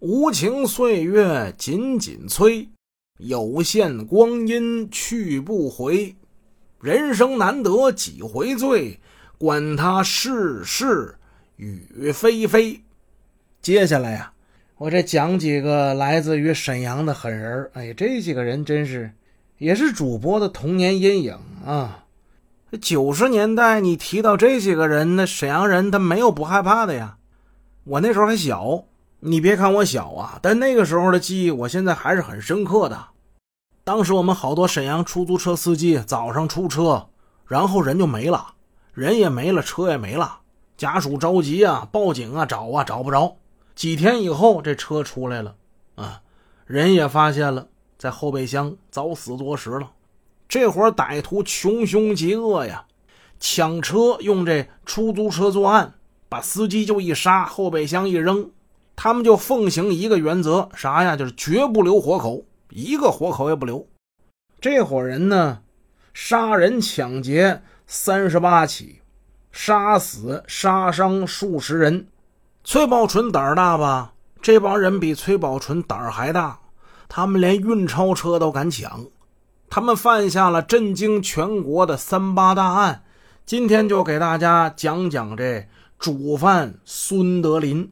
无情岁月紧紧催，有限光阴去不回。人生难得几回醉，管他世事与非非。接下来呀，我这讲几个来自于沈阳的狠人哎，这几个人真是，也是主播的童年阴影啊。九十年代，你提到这几个人，那沈阳人他没有不害怕的呀。我那时候还小，你别看我小啊，但那个时候的记忆，我现在还是很深刻的。当时我们好多沈阳出租车司机早上出车，然后人就没了，人也没了，车也没了，家属着急啊，报警啊，找啊，找不着。几天以后，这车出来了，啊，人也发现了，在后备箱早死多时了。这伙歹徒穷凶极恶呀，抢车用这出租车作案，把司机就一杀，后备箱一扔。他们就奉行一个原则，啥呀？就是绝不留活口，一个活口也不留。这伙人呢，杀人抢劫三十八起，杀死杀伤数十人。崔宝纯胆儿大吧？这帮人比崔宝纯胆儿还大，他们连运钞车都敢抢。他们犯下了震惊全国的三八大案，今天就给大家讲讲这主犯孙德林。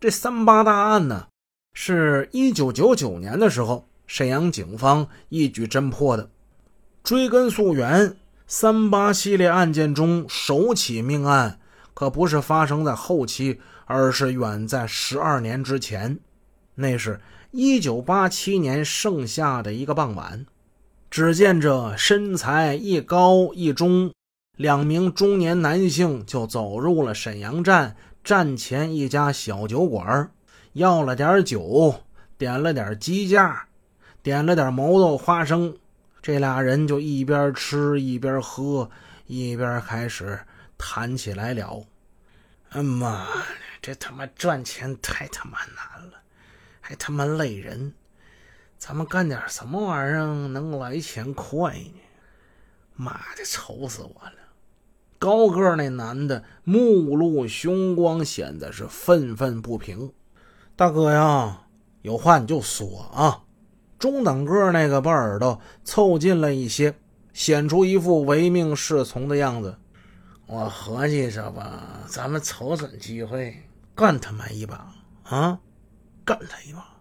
这三八大案呢，是一九九九年的时候，沈阳警方一举侦破的。追根溯源，三八系列案件中首起命案可不是发生在后期，而是远在十二年之前。那是一九八七年盛夏的一个傍晚。只见这身材一高一中两名中年男性就走入了沈阳站站前一家小酒馆，要了点酒，点了点鸡架，点了点毛豆花生。这俩人就一边吃一边喝，一边开始谈起来了。哎妈，这他妈赚钱太他妈难了，还他妈累人。咱们干点什么玩意儿能来钱快呢？妈的，愁死我了！高个那男的目露凶光，显得是愤愤不平。大哥呀，有话你就说啊！中等个那个把耳朵凑近了一些，显出一副唯命是从的样子。我合计着吧，咱们瞅准机会干他妈一把啊！干他一把！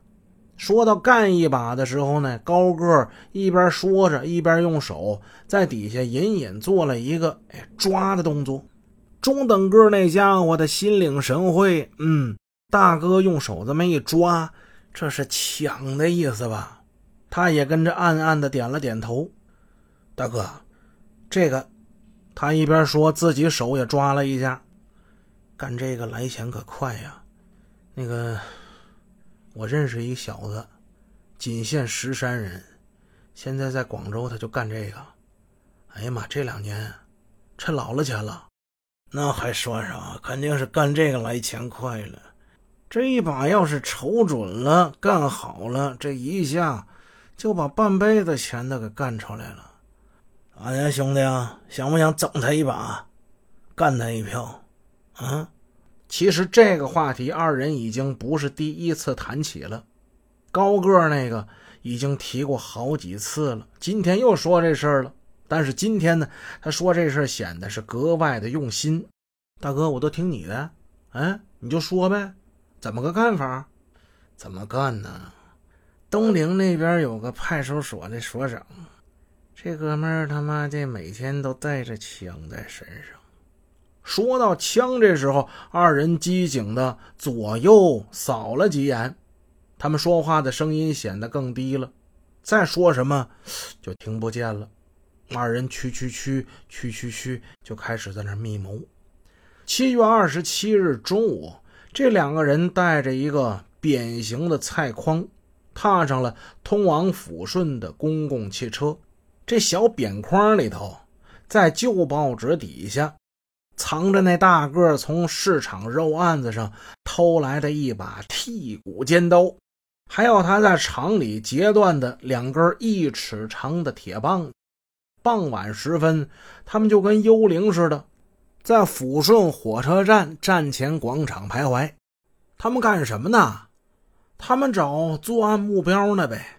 说到干一把的时候呢，高个一边说着，一边用手在底下隐隐做了一个“哎抓”的动作。中等个那家伙的心领神会，嗯，大哥用手这么一抓，这是抢的意思吧？他也跟着暗暗的点了点头。大哥，这个，他一边说自己手也抓了一下，干这个来钱可快呀，那个。我认识一小子，仅限石山人，现在在广州，他就干这个。哎呀妈，这两年趁老了钱了，那还说啥？肯定是干这个来钱快了。这一把要是瞅准了，干好了，这一下就把半辈子钱都给干出来了。哎呀，兄弟啊，想不想整他一把，干他一票？啊？其实这个话题，二人已经不是第一次谈起了。高个那个已经提过好几次了，今天又说这事儿了。但是今天呢，他说这事儿显得是格外的用心。大哥，我都听你的，哎，你就说呗，怎么个干法？怎么干呢？东陵那边有个派出所的所长，这哥们儿他妈的每天都带着枪在身上。说到枪，这时候二人机警的左右扫了几眼，他们说话的声音显得更低了，再说什么就听不见了。二人屈屈屈屈屈屈，就开始在那密谋。七月二十七日中午，这两个人带着一个扁形的菜筐，踏上了通往抚顺的公共汽车。这小扁筐里头，在旧报纸底下。藏着那大个从市场肉案子上偷来的一把剔骨尖刀，还有他在厂里截断的两根一尺长的铁棒。傍晚时分，他们就跟幽灵似的，在抚顺火车站站前广场徘徊。他们干什么呢？他们找作案目标呢呗。